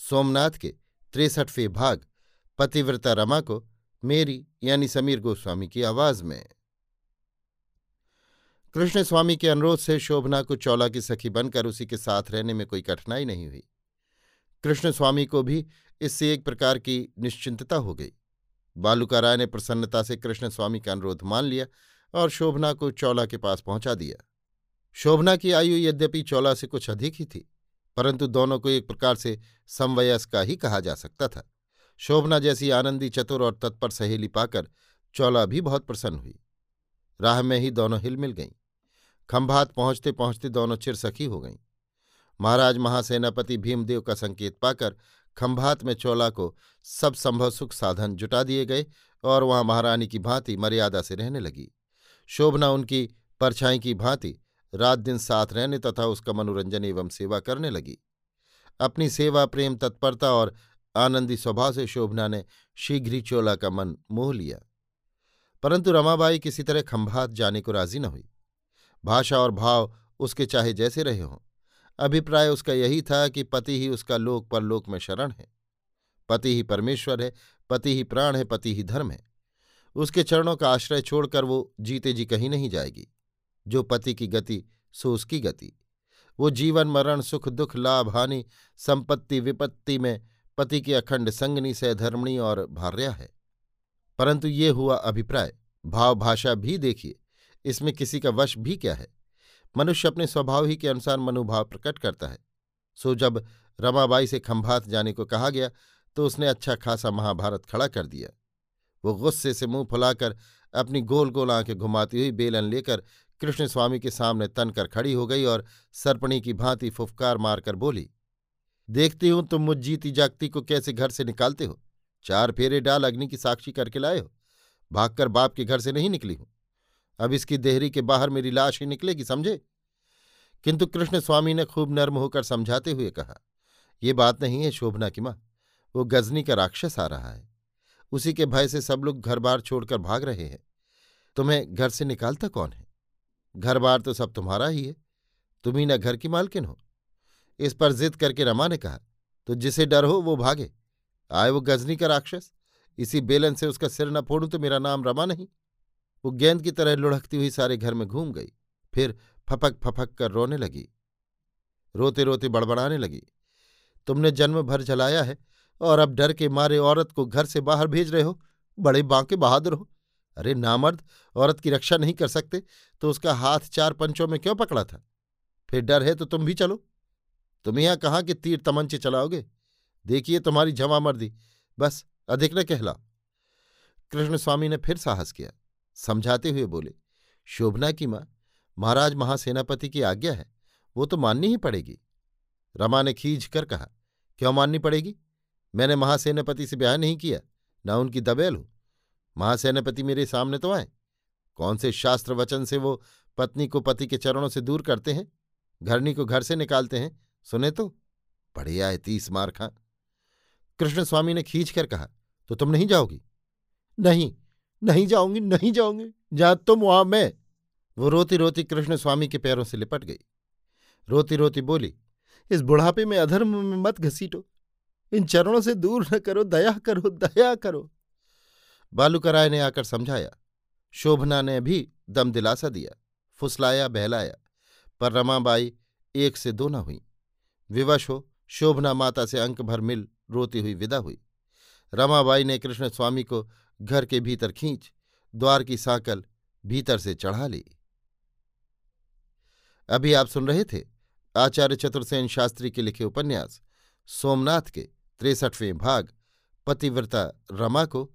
सोमनाथ के तिरसठवें भाग, पतिव्रता रमा को मेरी यानी समीर गोस्वामी की आवाज़ में। कृष्ण स्वामी के अनुरोध से शोभना को चौला की सखी बनकर उसी के साथ रहने में कोई कठिनाई नहीं हुई। कृष्ण स्वामी को भी इससे एक प्रकार की निश्चिंतता हो गई। बालूका राय ने प्रसन्नता से कृष्ण स्वामी का अनुरोध मान लिया और शोभना को चौला के पास पहुँचा दिया। शोभना की आयु यद्यपि चौला से कुछ अधिक ही थी परंतु दोनों को एक प्रकार से समवयस्का ही कहा जा सकता था। शोभना जैसी आनंदी चतुर और तत्पर सहेली पाकर चौला भी बहुत प्रसन्न हुई। राह में ही दोनों हिल मिल गईं। खंभात पहुँचते पहुँचते दोनों चिर सखी हो गईं। महाराज महासेनापति भीमदेव का संकेत पाकर खंभात में चौला को सब संभव सुख साधन जुटा दिए गए और वहाँ महारानी की भांति मर्यादा से रहने लगी। शोभना उनकी परछाई की भांति रात दिन साथ रहने तथा उसका मनोरंजन एवं सेवा करने लगी। अपनी सेवा, प्रेम, तत्परता और आनंदी स्वभाव से शोभना ने शीघ्र ही चोला का मन मोह लिया। परंतु रमाबाई किसी तरह खंभात जाने को राज़ी न हुई। भाषा और भाव उसके चाहे जैसे रहे हों, अभिप्राय उसका यही था कि पति ही उसका लोक परलोक में शरण है। पति ही परमेश्वर है, पति ही प्राण है, पति ही धर्म है। उसके चरणों का आश्रय छोड़कर वो जीते जी कहीं नहीं जाएगी। जो पति की गति सो उसकी गति। वो जीवन, मरण, सुख, दुख, लाभ, हानि, संपत्ति, विपत्ति में पति की अखंड संगनी धर्मणी और भार्या है। परंतु ये हुआ अभिप्राय, भाव भाषा भी देखिए, इसमें किसी का वश भी क्या है? मनुष्य अपने स्वभाव ही के अनुसार मनोभाव प्रकट करता है। सो जब रमाबाई से खंभात जाने को कहा गया तो उसने अच्छा खासा महाभारत खड़ा कर दिया। वो गुस्से से मुँह फुलाकर अपनी गोल गोल आँखें घुमाती हुई बेलन लेकर कृष्ण स्वामी के सामने तनकर खड़ी हो गई और सर्पणी की भांति फुफकार मारकर बोली, देखती हूँ तुम मुझ जीती जागती को कैसे घर से निकालते हो? चार फेरे डाल अग्नि की साक्षी करके लाए हो। भागकर बाप के घर से नहीं निकली हूँ। अब इसकी देहरी के बाहर मेरी लाश ही निकलेगी, समझे? किंतु कृष्ण स्वामी ने खूब नर्म होकर समझाते हुए कहा, ये बात नहीं है शोभना की माँ, वो गजनी का राक्षस आ रहा है। उसी के भय से सब लोग घर बार छोड़कर भाग रहे हैं। तुम्हें घर से निकालता कौन है? घर बार तो सब तुम्हारा ही है। तुम ही न घर की मालकिन हो। इस पर जिद करके रमा ने कहा तो जिसे डर हो, वो भागे। आए वो गजनी का राक्षस। इसी बेलन से उसका सिर न फोड़ूं तो मेरा नाम रमा नहीं। वो गेंद की तरह लुढ़कती हुई सारे घर में घूम गई। फिर फपक फपक कर रोने लगी। रोते रोते बड़बड़ाने लगी। तुमने जन्म भर जलाया है और अब डर के मारे औरत को घर से बाहर भेज रहे हो। बड़े बांके बहादुर हो। अरे नामर्द, औरत की रक्षा नहीं कर सकते तो उसका हाथ चार पंचों में क्यों पकड़ा था? फिर डर है तो तुम भी चलो। तुम यहाँ कहाँ कि तीर तमंचे चलाओगे? देखिए तुम्हारी जमा मर्दी बस, अधिक न कहला कृष्ण स्वामी ने फिर साहस किया। समझाते हुए बोले, शोभना की माँ, महाराज महासेनापति की आज्ञा है, वो तो माननी ही पड़ेगी। रमा ने खींच कर कहा, क्यों माननी पड़ेगी? मैंने महासेनापति से ब्याह नहीं किया, ना उनकी दबेल हूँ। महासेनापति मेरे सामने तो आए। कौन से शास्त्र वचन से वो पत्नी को पति के चरणों से दूर करते हैं? घरनी को घर से निकालते हैं। सुने तो? पढ़े आए तीस मार खां। कृष्ण स्वामी ने खींच कर कहा तो तुम नहीं जाओगी? नहीं नहीं जाऊँगी नहीं जाऊँगी। जा तुम वहाँ मैं। वो रोती रोती कृष्ण स्वामी के पैरों से लिपट गई। रोती रोती बोली, इस बुढ़ापे में अधर्म में मत घसीटो। इन चरणों से दूर न करो, दया करो दया करो। बालूकराय ने आकर समझाया। शोभना ने भी दम दिलासा दिया, फुसलाया, बहलाया। पर रमाबाई एक से दो न हुई। विवश हो, शोभना माता से अंक भर मिल रोती हुई विदा हुई। रमाबाई ने कृष्ण स्वामी को घर के भीतर खींच, द्वार की साकल भीतर से चढ़ा ली। अभी आप सुन रहे थे आचार्य चतुर्सेन शास्त्री के लिखे उपन्यास, सोमनाथ के तिरसठवें भाग, पतिव्रता रमा को